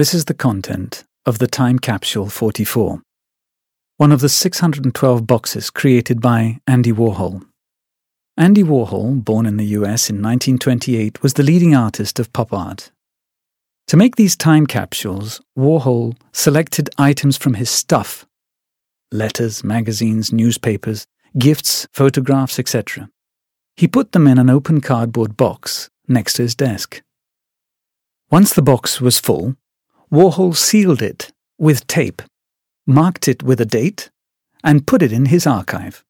This is the content of the Time Capsule 44, one of the 612 boxes created by Andy Warhol. Andy Warhol, born in the US in 1928, was the leading artist of pop art. To make these time capsules, Warhol selected items from his stuff letters, magazines, newspapers, gifts, photographs, etc. He put them in an open cardboard box next to his desk. Once the box was full, Warhol sealed it with tape, marked it with a date, and put it in his archive.